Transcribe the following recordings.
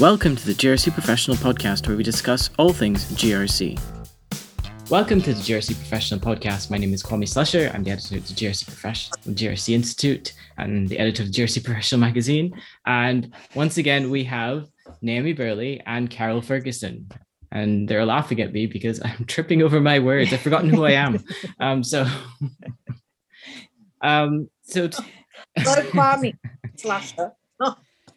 Welcome to the GRC Professional Podcast, where we discuss all things GRC. Welcome to the GRC Professional Podcast. My name is Kwame Slusher. I'm the editor of the GRC Professional GRC Institute and the editor of the GRC Professional Magazine. And once again, we have Naomi Burley and Carol Ferguson. And they're laughing at me because I'm tripping over my words. I've forgotten who I am. Um, so, um, so, t- Kwame Slusher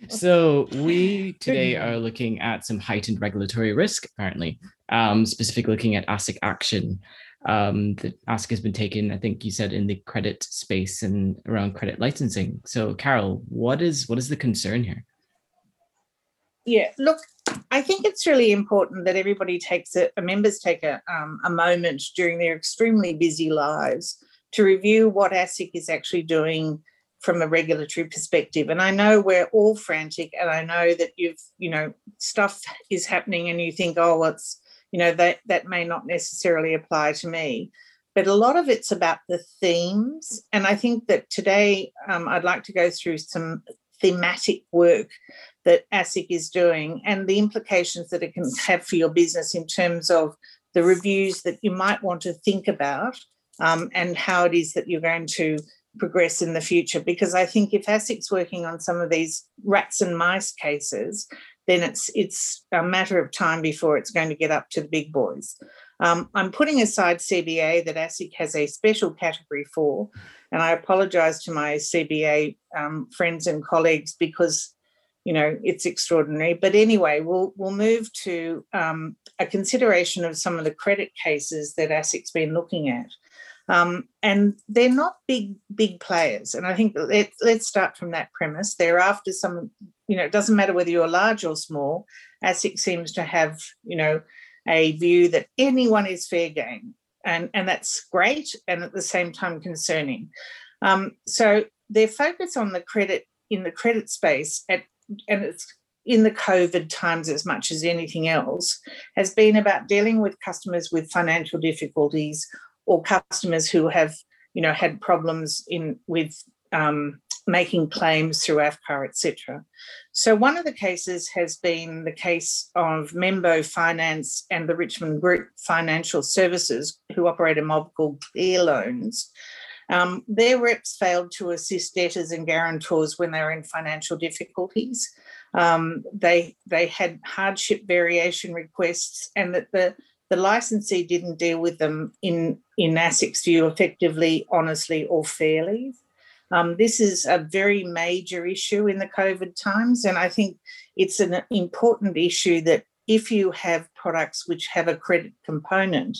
so we today are looking at some heightened regulatory risk, apparently, um, specifically looking at ASIC action. Um, the ASIC has been taken, I think you said, in the credit space and around credit licensing. So, Carol, what is what is the concern here? Yeah, look, I think it's really important that everybody takes it, members take a, um, a moment during their extremely busy lives to review what ASIC is actually doing from a regulatory perspective. And I know we're all frantic, and I know that you've, you know, stuff is happening, and you think, oh, it's, you know, that that may not necessarily apply to me. But a lot of it's about the themes. And I think that today um, I'd like to go through some thematic work that ASIC is doing and the implications that it can have for your business in terms of the reviews that you might want to think about um, and how it is that you're going to progress in the future because I think if ASIC's working on some of these rats and mice cases, then it's it's a matter of time before it's going to get up to the big boys. Um, I'm putting aside CBA that ASIC has a special category for, and I apologise to my CBA um, friends and colleagues because you know it's extraordinary. But anyway, we'll we'll move to um, a consideration of some of the credit cases that ASIC's been looking at. Um, and they're not big, big players. And I think let, let's start from that premise. They're after some, you know, it doesn't matter whether you're large or small. ASIC seems to have, you know, a view that anyone is fair game. And, and that's great and at the same time concerning. Um, so their focus on the credit in the credit space at, and it's in the COVID times as much as anything else, has been about dealing with customers with financial difficulties or customers who have you know had problems in with um, making claims through AFCA, etc. So one of the cases has been the case of Membo Finance and the Richmond Group Financial Services, who operate a mob called Clear Loans. Um, their reps failed to assist debtors and guarantors when they were in financial difficulties. Um, they they had hardship variation requests, and that the the licensee didn't deal with them in, in ASIC's view effectively, honestly, or fairly. Um, this is a very major issue in the COVID times, and I think it's an important issue that if you have products which have a credit component,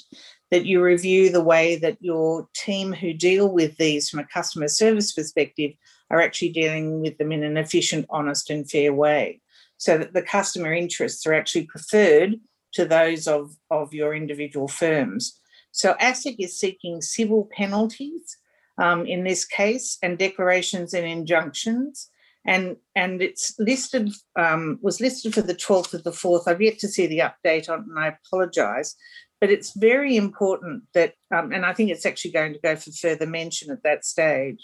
that you review the way that your team who deal with these from a customer service perspective are actually dealing with them in an efficient, honest, and fair way, so that the customer interests are actually preferred to those of, of your individual firms. So ASIC is seeking civil penalties um, in this case and declarations and injunctions. And, and it's listed, um, was listed for the 12th of the 4th. I've yet to see the update on and I apologise. But it's very important that, um, and I think it's actually going to go for further mention at that stage,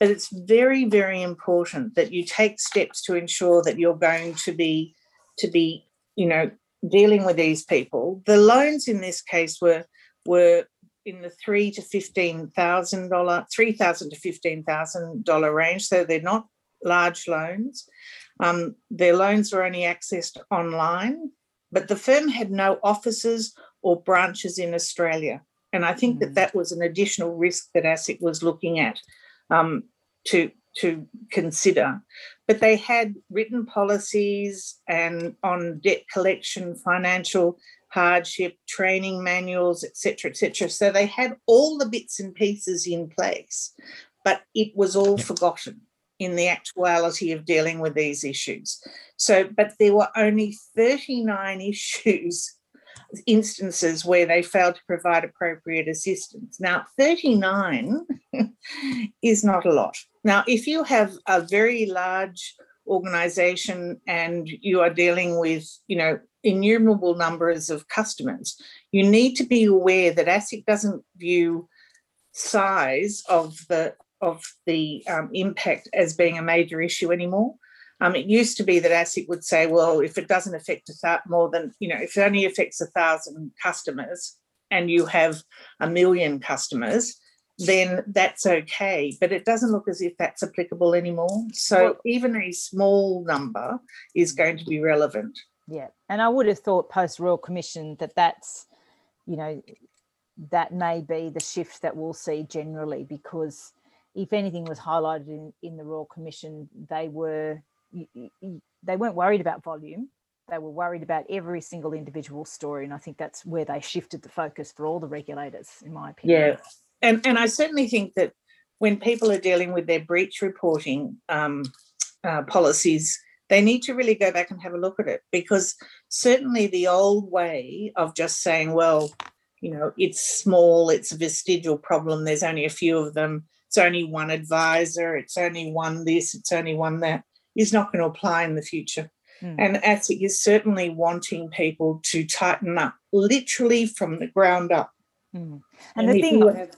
but it's very, very important that you take steps to ensure that you're going to be, to be, you know, dealing with these people. The loans in this case were were in the three to fifteen thousand dollar, three thousand to fifteen thousand dollar range. So they're not large loans. Um, their loans were only accessed online, but the firm had no offices or branches in Australia. And I think mm. that that was an additional risk that ASIC was looking at um, to to consider. But they had written policies and on debt collection, financial hardship, training manuals, etc., etc. So they had all the bits and pieces in place, but it was all forgotten in the actuality of dealing with these issues. So, but there were only 39 issues instances where they failed to provide appropriate assistance. Now, 39 is not a lot. Now, if you have a very large organization and you are dealing with, you know, innumerable numbers of customers, you need to be aware that ASIC doesn't view size of the of the um, impact as being a major issue anymore. Um, it used to be that ASIC would say, well, if it doesn't affect a th- more than, you know, if it only affects a thousand customers and you have a million customers, then that's okay. But it doesn't look as if that's applicable anymore. So Well- even a small number is going to be relevant. Yeah, and I would have thought post Royal Commission that that's, you know, that may be the shift that we'll see generally because if anything was highlighted in, in the Royal Commission, they were they weren't worried about volume. They were worried about every single individual story, and I think that's where they shifted the focus for all the regulators, in my opinion. Yeah. And, and I certainly think that when people are dealing with their breach reporting um, uh, policies, they need to really go back and have a look at it because certainly the old way of just saying, well, you know, it's small, it's a vestigial problem, there's only a few of them, it's only one advisor, it's only one this, it's only one that, is not going to apply in the future. Mm. And ASIC is certainly wanting people to tighten up literally from the ground up. Mm. And, And the thing- have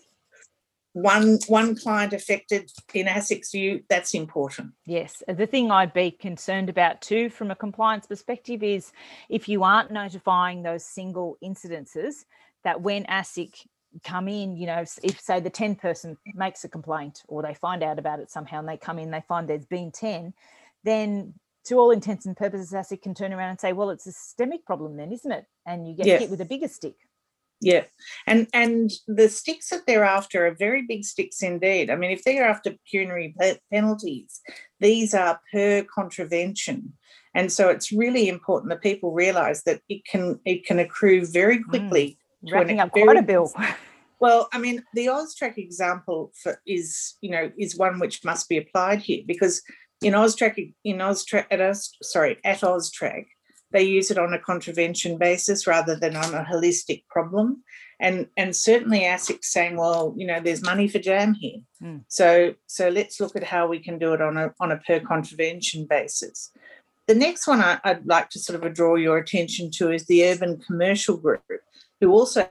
one one client affected in ASIC's view, that's important. Yes, the thing I'd be concerned about too, from a compliance perspective, is if you aren't notifying those single incidences, that when ASIC come in, you know, if say the 10 person makes a complaint or they find out about it somehow and they come in, they find there's been 10, then to all intents and purposes, ASIC can turn around and say, well, it's a systemic problem then, isn't it? And you get Yeah. hit with a bigger stick. Yeah. And and the sticks that they're after are very big sticks indeed. I mean, if they're after pecuniary pe- penalties, these are per contravention. And so it's really important that people realise that it can it can accrue very mm. quickly. to an Racking up very quite a bill. Well, I mean, the Austrac example for, is, you know, is one which must be applied here because in Austrac, in Austrac, at Aus, sorry, at Austrac, they use it on a contravention basis rather than on a holistic problem, and and certainly ASIC's saying, well, you know, there's money for jam here, Mm. so so let's look at how we can do it on a on a per contravention basis. The next one I, I'd like to sort of draw your attention to is the Urban Commercial Group, who also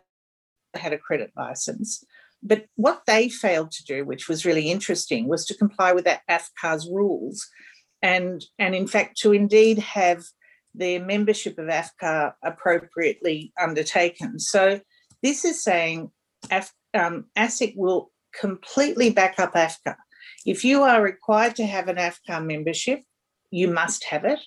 had a credit license. But what they failed to do, which was really interesting, was to comply with that AFCA's rules and, and in fact, to indeed have their membership of AFCA appropriately undertaken. So this is saying Af, um, ASIC will completely back up AFCA. If you are required to have an AFCA membership, you must have it.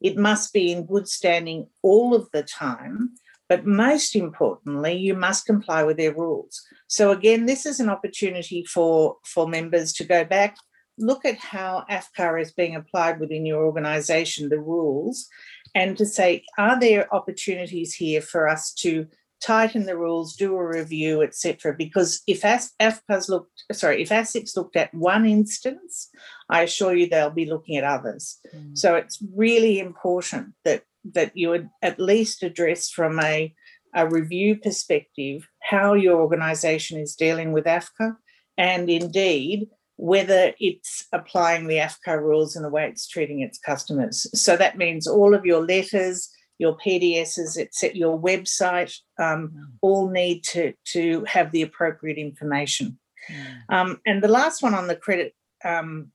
It must be in good standing all of the time. But most importantly, you must comply with their rules. So again, this is an opportunity for, for members to go back, look at how AFCA is being applied within your organisation, the rules, and to say, are there opportunities here for us to tighten the rules, do a review, etc. Because if AS- AFCA's looked, sorry, if ASIC's looked at one instance, I assure you they'll be looking at others. Mm. So it's really important that that you would at least address from a, a review perspective how your organisation is dealing with AFCA and indeed whether it's applying the AFCA rules in the way it's treating its customers. So that means all of your letters, your PDSs, etc., your website, um, all need to, to have the appropriate information. Mm. Um, and the last one on the credit um,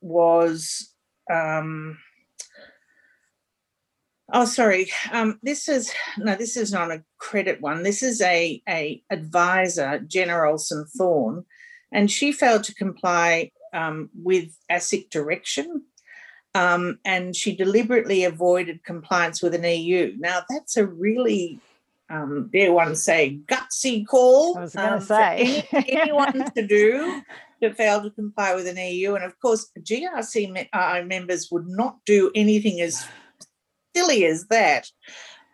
was, um, oh, sorry. Um, this is no, this is not a credit one. This is a a advisor, Jenna Olson Thorne, and she failed to comply um, with ASIC direction. Um, and she deliberately avoided compliance with an EU. Now, that's a really, um, dare one say, gutsy call. I was going um, to for say. any- anyone to do to fail to comply with an EU. And of course, GRC me- uh, members would not do anything as silly as that.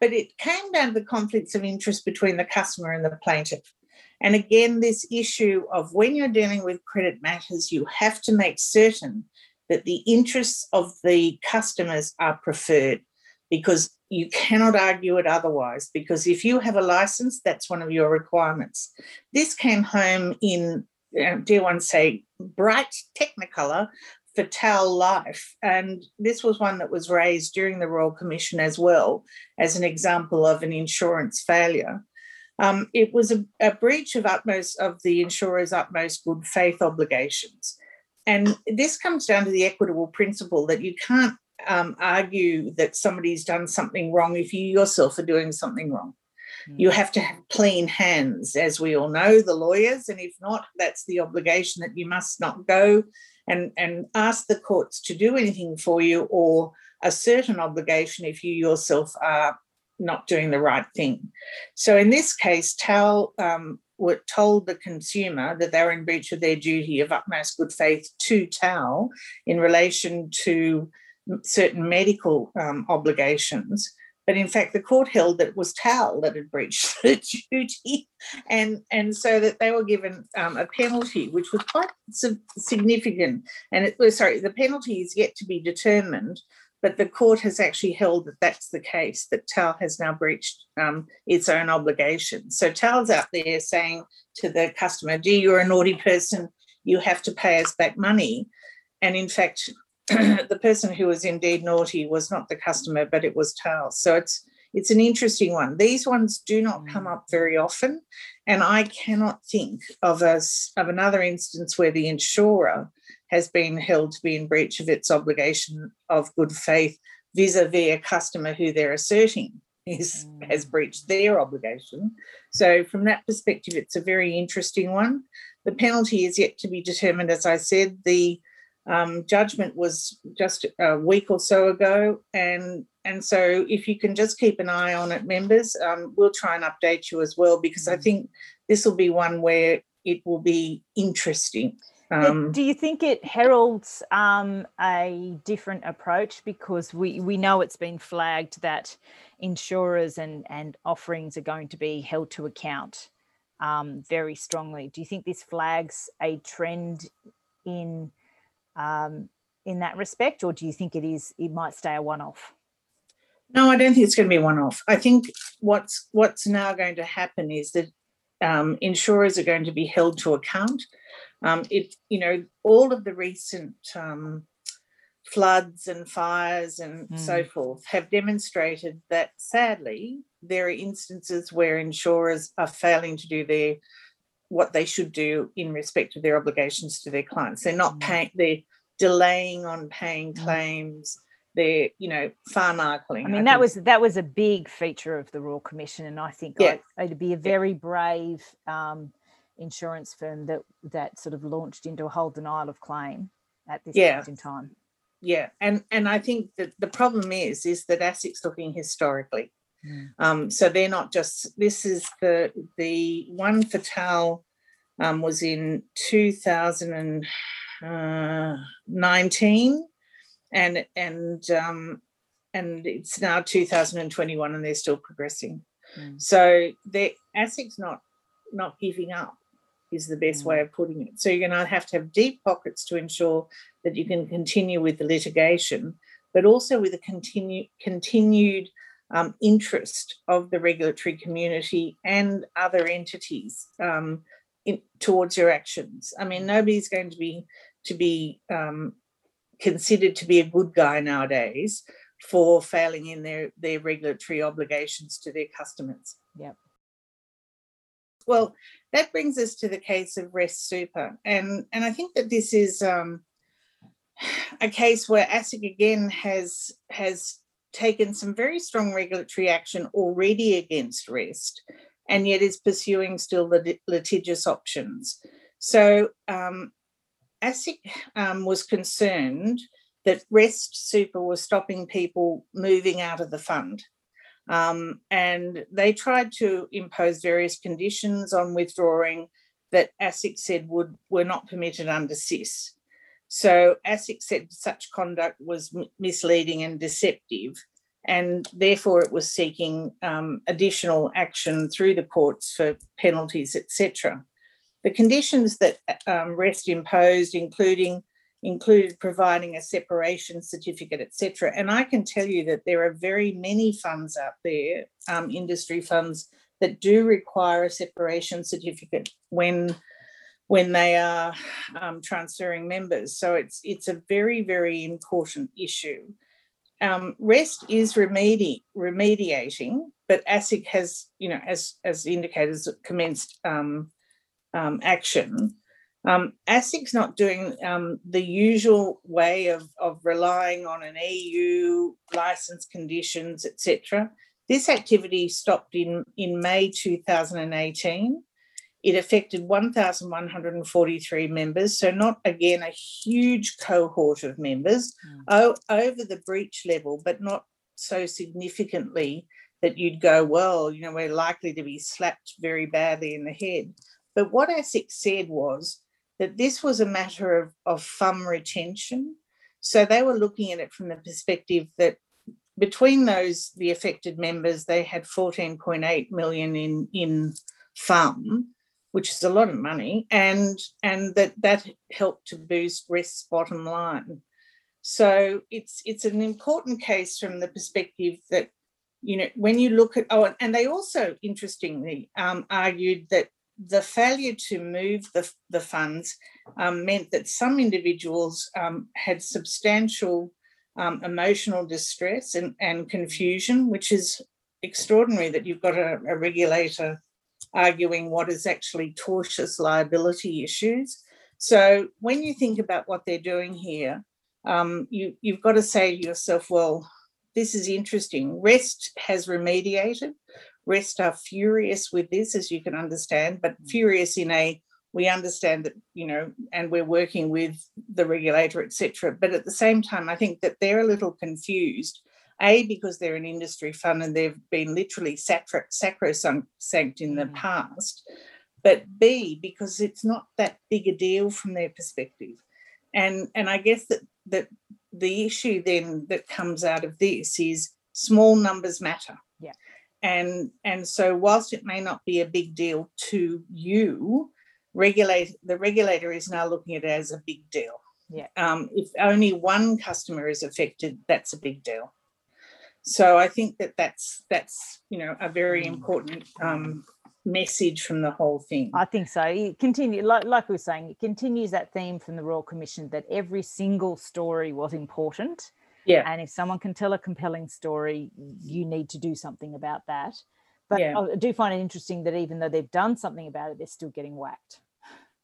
But it came down to the conflicts of interest between the customer and the plaintiff. And again, this issue of when you're dealing with credit matters, you have to make certain that the interests of the customers are preferred because you cannot argue it otherwise. Because if you have a license, that's one of your requirements. This came home in, uh, dare one say, bright technicolor for TAL Life. And this was one that was raised during the Royal Commission as well as an example of an insurance failure. Um, it was a, a breach of utmost of the insurer's utmost good faith obligations. And this comes down to the equitable principle that you can't um, argue that somebody's done something wrong if you yourself are doing something wrong. You have to have clean hands, as we all know, the lawyers, and if not, that's the obligation that you must not go and, and ask the courts to do anything for you or a certain obligation if you yourself are not doing the right thing. So in this case, TAL um, were told the consumer that they were in breach of their duty of utmost good faith to TAL in relation to certain medical um, obligations. But in fact, the court held that it was TAL that had breached the duty, and and so that they were given um, a penalty, which was quite significant. And it was sorry, the penalty is yet to be determined, but the court has actually held that that's the case, that TAL has now breached um, its own obligation. So TAL's out there saying to the customer, gee, you're a naughty person, you have to pay us back money. And in fact, the person who was indeed naughty was not the customer, but it was TAL. So it's it's an interesting one. These ones do not come up very often, and I cannot think of us of another instance where the insurer has been held to be in breach of its obligation of good faith vis-a-vis a customer who they're asserting is mm. has breached their obligation. So from that perspective, it's a very interesting one. The penalty is yet to be determined. As I said, the um, judgment was just a week or so ago, and and so if you can just keep an eye on it, members, um, we'll try and update you as well because I mm. think this will be one where it will be interesting. Um, do you think it heralds um, a different approach because we, we know it's been flagged that insurers and, and offerings are going to be held to account um, very strongly. Do you think this flags a trend in um, in that respect, or do you think it is it might stay a one off? No, I don't think it's going to be one off. I think what's what's now going to happen is that um, insurers are going to be held to account um, it, you know, all of the recent um, floods and fires and mm. so forth have demonstrated that sadly there are instances where insurers are failing to do their what they should do in respect of their obligations to their clients. They're not mm. paying. They're delaying on paying mm. claims. They're, you know, far farmarkling. I mean, I that was that was a big feature of the Royal Commission, and I think yeah. I, it'd be a very brave um, insurance firm that that sort of launched into a whole denial of claim at this yeah. point in time. Yeah, and and I think that the problem is is that ASIC's looking historically. Mm. Um, so they're not just this is the the one for TAL um, was in 2019 uh, and and um, and it's now 2021 and they're still progressing. Mm. So the ASIC's not not giving up is the best way mm. of putting it. So you're going to have to have deep pockets to ensure that you can continue with the litigation, but also with a continue, continued um, interest of the regulatory community and other entities um, in, towards your actions. I mean, nobody's going to be to be um, considered to be a good guy nowadays for failing in their their regulatory obligations to their customers. Yep. Well, that brings us to the case of Rest Super, and and I think that this is um, a case where ASIC again has has taken some very strong regulatory action already against Rest, and yet is pursuing still the litigious options. So um, ASIC um, was concerned that Rest Super was stopping people moving out of the fund. Um, and they tried to impose various conditions on withdrawing that ASIC said would were not permitted under SIS. So ASIC said such conduct was misleading and deceptive, and therefore it was seeking um, additional action through the courts for penalties, etc. The conditions that um, REST imposed, including included providing a separation certificate, etc. And I can tell you that there are very many funds out there, um, industry funds, that do require a separation certificate when when they are um, transferring members. So it's it's a very very important issue. Um, REST is remedi- remediating, but ASIC has, you know, as as indicators commenced um, um, action Um, ASIC's not doing um, the usual way of, of relying on an EU license conditions, etc. This activity stopped in, in May 2018. It affected 1,143 members, so not again a huge cohort of members mm. over the breach level, but not so significantly that you'd go, well, you know, we're likely to be slapped very badly in the head. But what ASIC said was that this was a matter of, of FUM retention. So they were looking at it from the perspective that between those, the affected members, they had 14.8 million in, in FUM, which is a lot of money, and, and that that helped to boost Rest's bottom line. So it's it's an important case from the perspective that you know when you look at oh and they also interestingly um, argued that the failure to move the, the funds um, meant that some individuals um, had substantial um, emotional distress and, and confusion, which is extraordinary that you've got a, a regulator arguing what is actually tortious liability issues. So when you think about what they're doing here, um, you, you've got to say to yourself, well, this is interesting. REST has remediated. REST are furious with this, as you can understand, but mm. furious in a we understand that you know and we're working with the regulator etc but at the same time i think that they're a little confused a because they're an industry fund and they've been literally sacro- sacrosanct in the mm. past. But b because it's not that big a deal from their perspective. And and i guess that that the issue then that comes out of this is small numbers matter. Yeah. And and so whilst it may not be a big deal to you regulate the regulator is now looking at it as a big deal. Yeah. Um, if only one customer is affected that's a big deal so i think that that's that's you know a very mm. important um, message from the whole thing. I think so. It continue like like we were saying, it continues that theme from the Royal Commission that every single story was important. Yeah. And if someone can tell a compelling story, you need to do something about that. But yeah. I do find it interesting that even though they've done something about it, they're still getting whacked.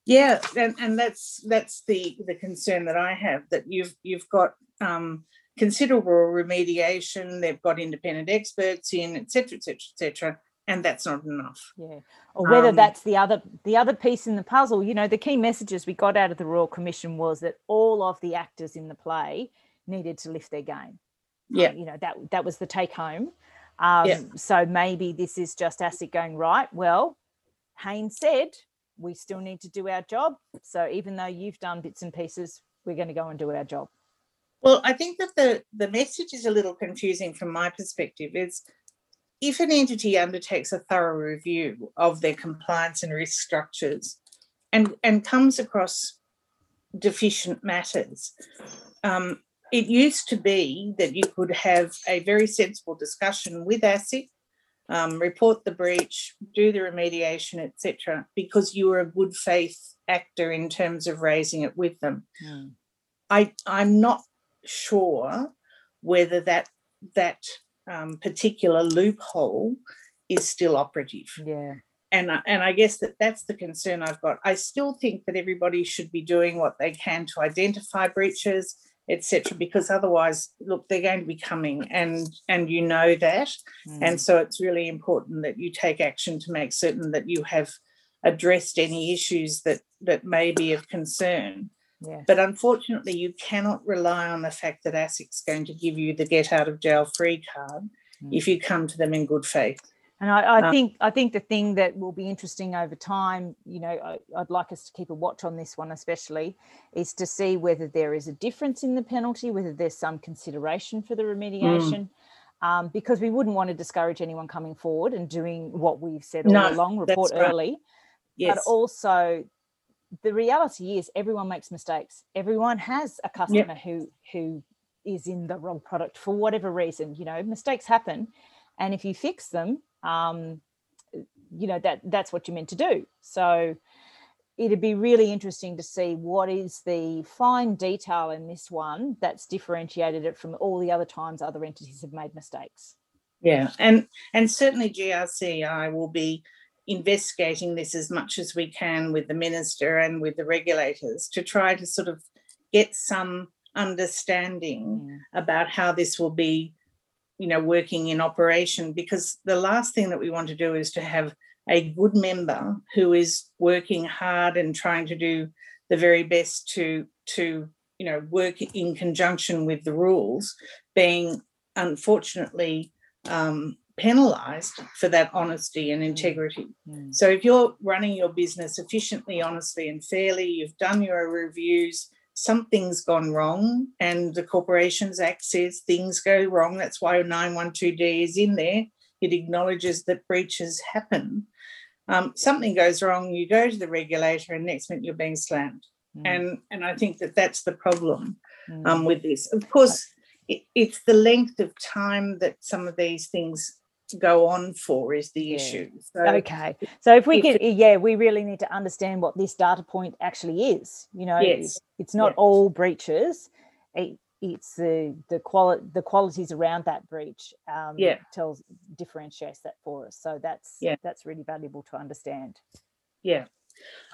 Yeah, and, and that's that's the the concern that I have that you've you've got um, considerable remediation. They've got independent experts in, etc., etc., etc and that's not enough yeah or whether um, that's the other the other piece in the puzzle you know the key messages we got out of the royal commission was that all of the actors in the play needed to lift their game yeah um, you know that that was the take home um, yeah. so maybe this is just ASIC going right well Haynes said we still need to do our job so even though you've done bits and pieces we're going to go and do our job well i think that the the message is a little confusing from my perspective is if an entity undertakes a thorough review of their compliance and risk structures and, and comes across deficient matters, um, it used to be that you could have a very sensible discussion with ASIC, um, report the breach, do the remediation, etc., because you were a good faith actor in terms of raising it with them. Mm. I, I'm not sure whether that that um, particular loophole is still operative. Yeah. And, and I guess that that's the concern I've got. I still think that everybody should be doing what they can to identify breaches, etc. Because otherwise, look, they're going to be coming, and and you know that, mm. and so it's really important that you take action to make certain that you have addressed any issues that that may be of concern. Yeah. But unfortunately, you cannot rely on the fact that ASIC's going to give you the get out of jail free card mm. if you come to them in good faith. And I, I um, think I think the thing that will be interesting over time, you know, I, would like us to keep a watch on this one especially, is to see whether there is a difference in the penalty, whether there's some consideration for the remediation. Mm. Um, because we wouldn't want to discourage anyone coming forward and doing what we've said all no, along, report early. Right. Yes. But also the reality is everyone makes mistakes. Everyone has a customer yep. who who is in the wrong product for whatever reason you know mistakes happen. And if you fix them um you know that that's what you're meant to do. So it'd be really interesting to see what is the fine detail in this one that's differentiated it from all the other times other entities have made mistakes. Yeah. And and certainly grci will be investigating this as much as we can with the minister and with the regulators to try to sort of get some understanding yeah. about how this will be you know working in operation because the last thing that we want to do is to have a good member who is working hard and trying to do the very best to to you know work in conjunction with the rules being unfortunately um, penalized for that honesty and mm. integrity. Mm. So if you're running your business efficiently, honestly, and fairly, you've done your reviews, something's gone wrong, and the Corporations Act says things go wrong. That's why 912D is in there. It acknowledges that breaches happen. Um, something goes wrong, you go to the regulator, and next minute you're being slammed. Mm. And and I think that that's the problem mm. um, with this. Of course, it, it's the length of time that some of these things go on for is the yeah. issue. So okay. So if we if, could, yeah, we really need to understand what this data point actually is. You know, yes. it's not yes. all breaches. It, it's the the quality the qualities around that breach um yeah tells differentiates that for us so that's yeah that's really valuable to understand yeah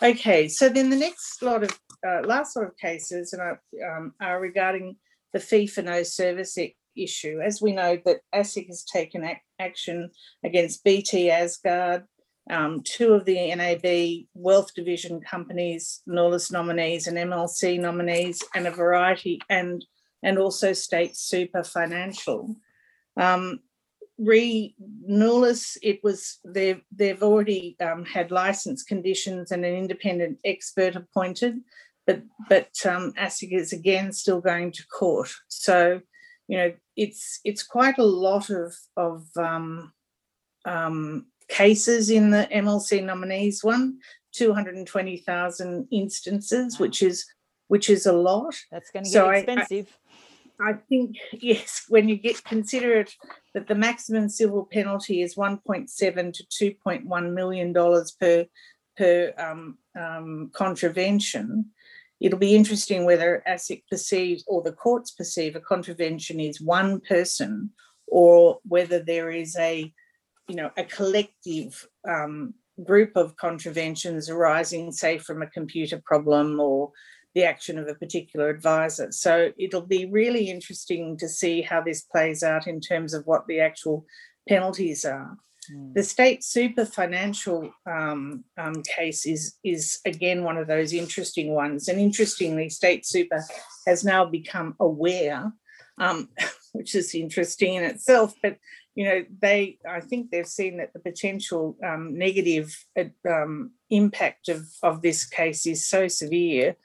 okay so then the next lot of uh, last lot of cases and um, are regarding the fee for no service issue. As we know that ASIC has taken ac- action against BT Asgard, um, two of the NAB wealth division companies, NULIS nominees and MLC nominees, and a variety, and and also State Super Financial. Um, re NULIS, it was they've they've already um, had license conditions and an independent expert appointed, but but um, ASIC is again still going to court. So you know, it's it's quite a lot of of um, um, cases in the MLC nominees one, two hundred and twenty thousand instances, which is which is a lot. That's going to get so expensive. I, I, think yes, when you get consider it that the maximum civil penalty is 1.7 to 2.1 million dollars per per um, um, contravention, It'll be interesting whether ASIC perceives or the courts perceive a contravention is one person or whether there is a, you know, a collective um, group of contraventions arising, say, from a computer problem or the action of a particular advisor. So it'll be really interesting to see how this plays out in terms of what the actual penalties are. Mm. The state super financial um, um, case is is again one of those interesting ones, and interestingly, state super has now become aware, um, which is interesting in itself. But you know, they I think they've seen that the potential um, negative um, impact of of this case is so severe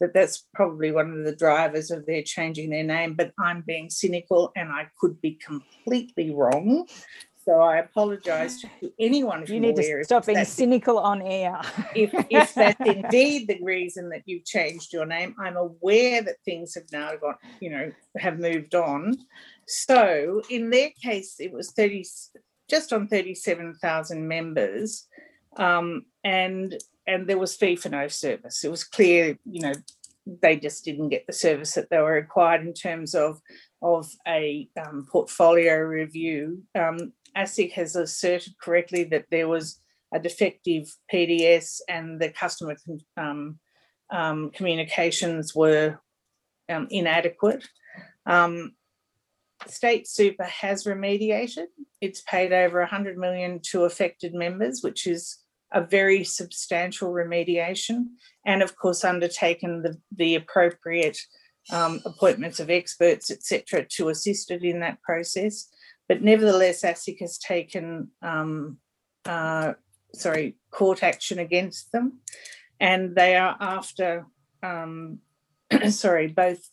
that that's probably one of the drivers of their changing their name. But I'm being cynical, and I could be completely wrong. So I apologise to anyone if you need to stop being cynical on air. if, if that's indeed the reason that you've changed your name, I'm aware that things have now got, you know, have moved on. So in their case, it was 30, just on 37,000 members. Um, and and there was fee for no service. It was clear, you know, they just didn't get the service that they were required in terms of of a um, portfolio review. Um, ASIC has asserted correctly that there was a defective PDS and the customer um, um, communications were um, inadequate. Um, State Super has remediated. It's paid over 100 million to affected members, which is a very substantial remediation, and of course undertaken the, the appropriate um, appointments of experts, etc., to assist it in that process. But nevertheless, ASIC has taken, um, uh, sorry, court action against them, and they are after, um, sorry, both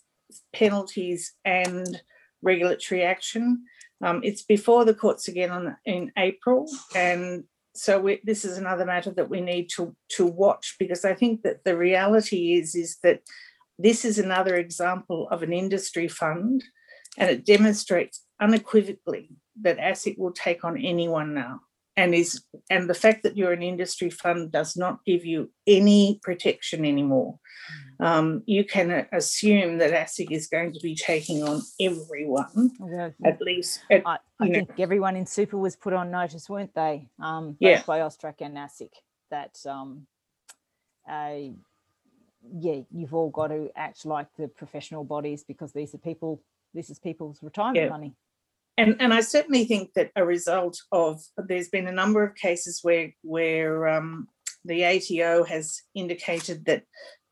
penalties and regulatory action. Um, it's before the courts again on, in April, and so we, this is another matter that we need to to watch because I think that the reality is is that this is another example of an industry fund, and it demonstrates unequivocally that ASIC will take on anyone now. and is and the fact that you're an industry fund does not give you any protection anymore. Mm. Um, you can assume that ASIC is going to be taking on everyone, at least. At, I, I think know. everyone in super was put on notice, weren't they? Um, yeah. by Austrac and ASIC that um, yeah, you've all got to act like the professional bodies because these are people. This is people's retirement yeah. money and and I certainly think that a result of there's been a number of cases where where um, the ATO has indicated that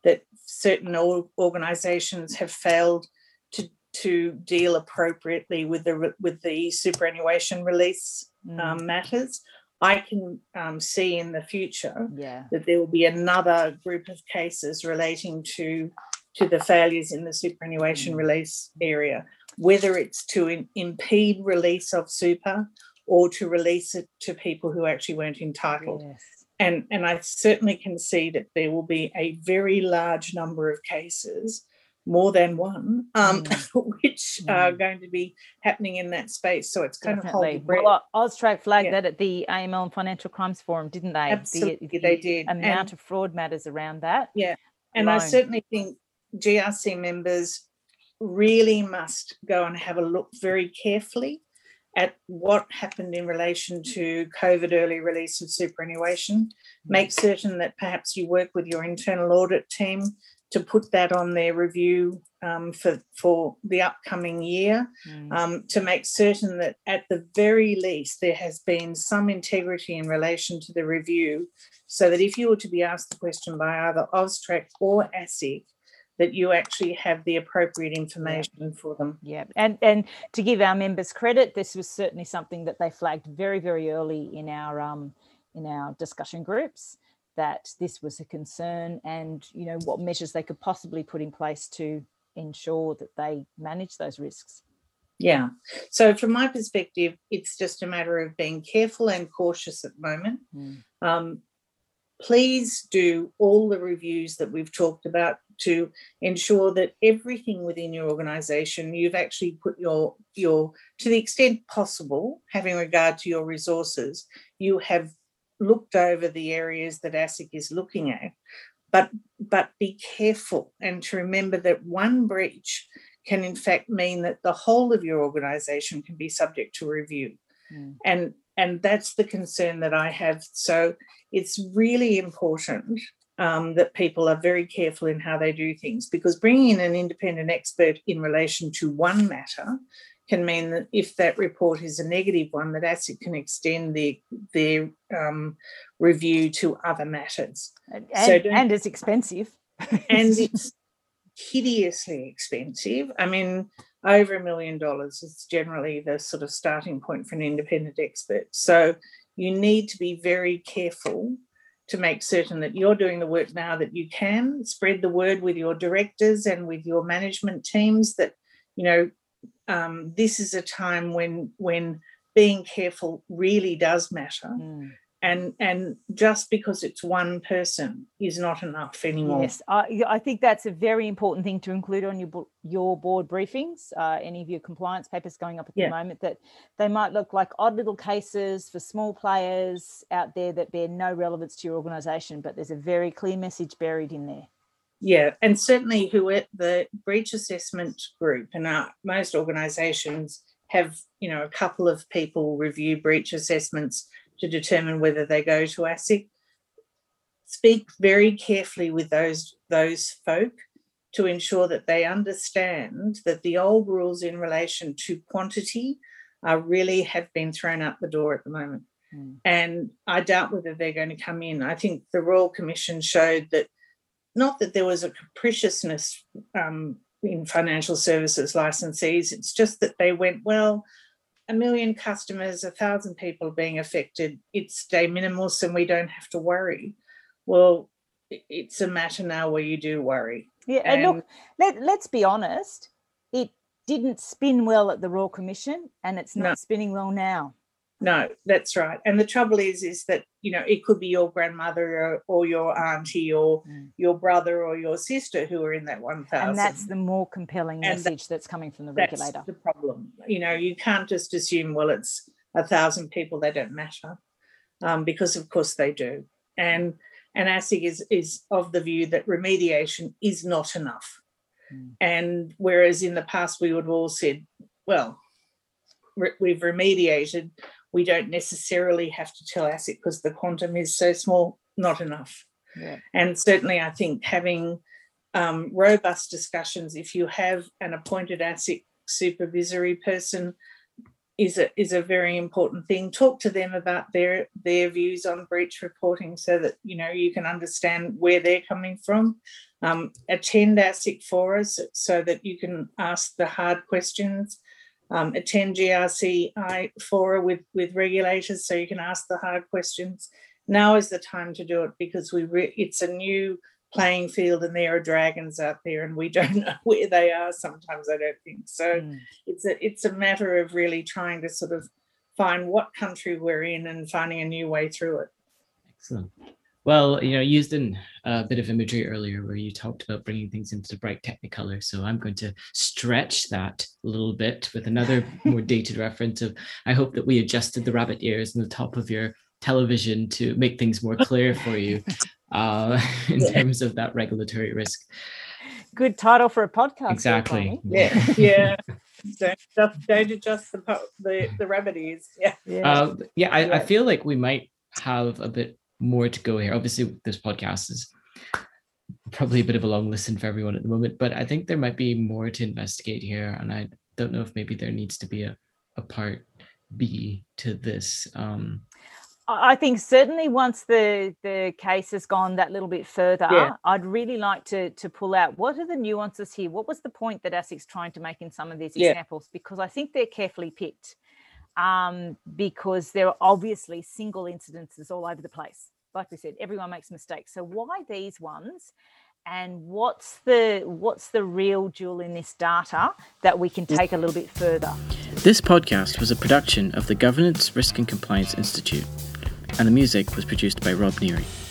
that certain organisations have failed to to deal appropriately with the with the superannuation release mm. um, matters. I can um, see in the future yeah. that there will be another group of cases relating to to the failures in the superannuation mm. release area whether it's to in, impede release of super or to release it to people who actually weren't entitled. Yes. And, and I certainly can see that there will be a very large number of cases, more than one, um, mm. which mm. are going to be happening in that space. So it's kind Definitely. of hold Well, Austrac flagged yeah. that at the AML and Financial Crimes Forum, didn't they? Absolutely, the, the they did. Amount and, of fraud matters around that. Yeah, and alone. I certainly think GRC members really must go and have a look very carefully at what happened in relation to COVID early release of superannuation. Make certain that perhaps you work with your internal audit team to put that on their review um, for, for the upcoming year, mm. um, to make certain that at the very least there has been some integrity in relation to the review, so that if you were to be asked the question by either Austrac or ASIC, that you actually have the appropriate information yeah. for them. Yeah, and and to give our members credit, this was certainly something that they flagged very very early in our um in our discussion groups that this was a concern and you know what measures they could possibly put in place to ensure that they manage those risks. Yeah. So from my perspective, it's just a matter of being careful and cautious at the moment. Mm. Um, please do all the reviews that we've talked about to ensure that everything within your organization you've actually put your your to the extent possible having regard to your resources you have looked over the areas that asic is looking at but but be careful and to remember that one breach can in fact mean that the whole of your organization can be subject to review mm. and and that's the concern that i have so it's really important um, that people are very careful in how they do things because bringing in an independent expert in relation to one matter can mean that if that report is a negative one, that ASIC can extend their their um, review to other matters. And, so and it's expensive. and it's hideously expensive. I mean, over a million dollars is generally the sort of starting point for an independent expert. So you need to be very careful to make certain that you're doing the work now that you can spread the word with your directors and with your management teams that you know um, this is a time when when being careful really does matter. Mm. And and just because it's one person is not enough anymore. Yes i, I think that's a very important thing to include on your your board briefings uh, any of your compliance papers going up at yeah. the moment that they might look like odd little cases for small players out there that bear no relevance to your organization but there's a very clear message buried in there yeah and certainly who at the breach assessment group and our, most organizations have you know a couple of people review breach assessments to determine whether they go to ASIC. Speak very carefully with those, those folk to ensure that they understand that the old rules in relation to quantity are really have been thrown out the door at the moment. Mm. And I doubt whether they're going to come in. I think the Royal Commission showed that not that there was a capriciousness um, in financial services licensees, it's just that they went, well, a million customers, a thousand people being affected, it's de minimis and we don't have to worry. Well, it's a matter now where you do worry. Yeah, and, and look, let, let's be honest, it didn't spin well at the Royal Commission and it's not no. spinning well now. No, that's right. And the trouble is, is that you know it could be your grandmother or, or your auntie or mm. your brother or your sister who are in that one thousand. And that's the more compelling and message that, that's coming from the regulator. That's the problem. You know, you can't just assume well it's a thousand people; they don't matter. um, because of course they do. And and ASIC is is of the view that remediation is not enough. Mm. And whereas in the past we would have all said, well, we've remediated, we don't necessarily have to tell ASIC because the quantum is so small, not enough. Yeah. And certainly, I think having um, robust discussions, if you have an appointed ASIC supervisory person, is a is a very important thing. Talk to them about their their views on breach reporting, so that you know you can understand where they're coming from. Um, attend ASIC forums so that you can ask the hard questions. Um, attend GRC fora with with regulators so you can ask the hard questions. Now is the time to do it because we re- it's a new playing field and there are dragons out there and we don't know where they are sometimes i don't think so mm. it's a it's a matter of really trying to sort of find what country we're in and finding a new way through it excellent well you know used in a bit of imagery earlier where you talked about bringing things into bright technicolor so i'm going to stretch that a little bit with another more dated reference of i hope that we adjusted the rabbit ears on the top of your television to make things more clear for you uh, in yeah. terms of that regulatory risk. Good title for a podcast. Exactly. Yeah, yeah. don't just don't adjust the the, the remedies. Yeah. Yeah. Uh, yeah, I, yeah. I feel like we might have a bit more to go here. Obviously, this podcast is probably a bit of a long listen for everyone at the moment, but I think there might be more to investigate here. And I don't know if maybe there needs to be a, a part B to this. Um, I think certainly once the the case has gone that little bit further, yeah. I'd really like to to pull out what are the nuances here. What was the point that ASIC's trying to make in some of these yeah. examples? Because I think they're carefully picked, um, because there are obviously single incidences all over the place. Like we said, everyone makes mistakes. So why these ones? And what's the what's the real jewel in this data that we can take a little bit further? This podcast was a production of the Governance, Risk and Compliance Institute and the music was produced by Rob Neary.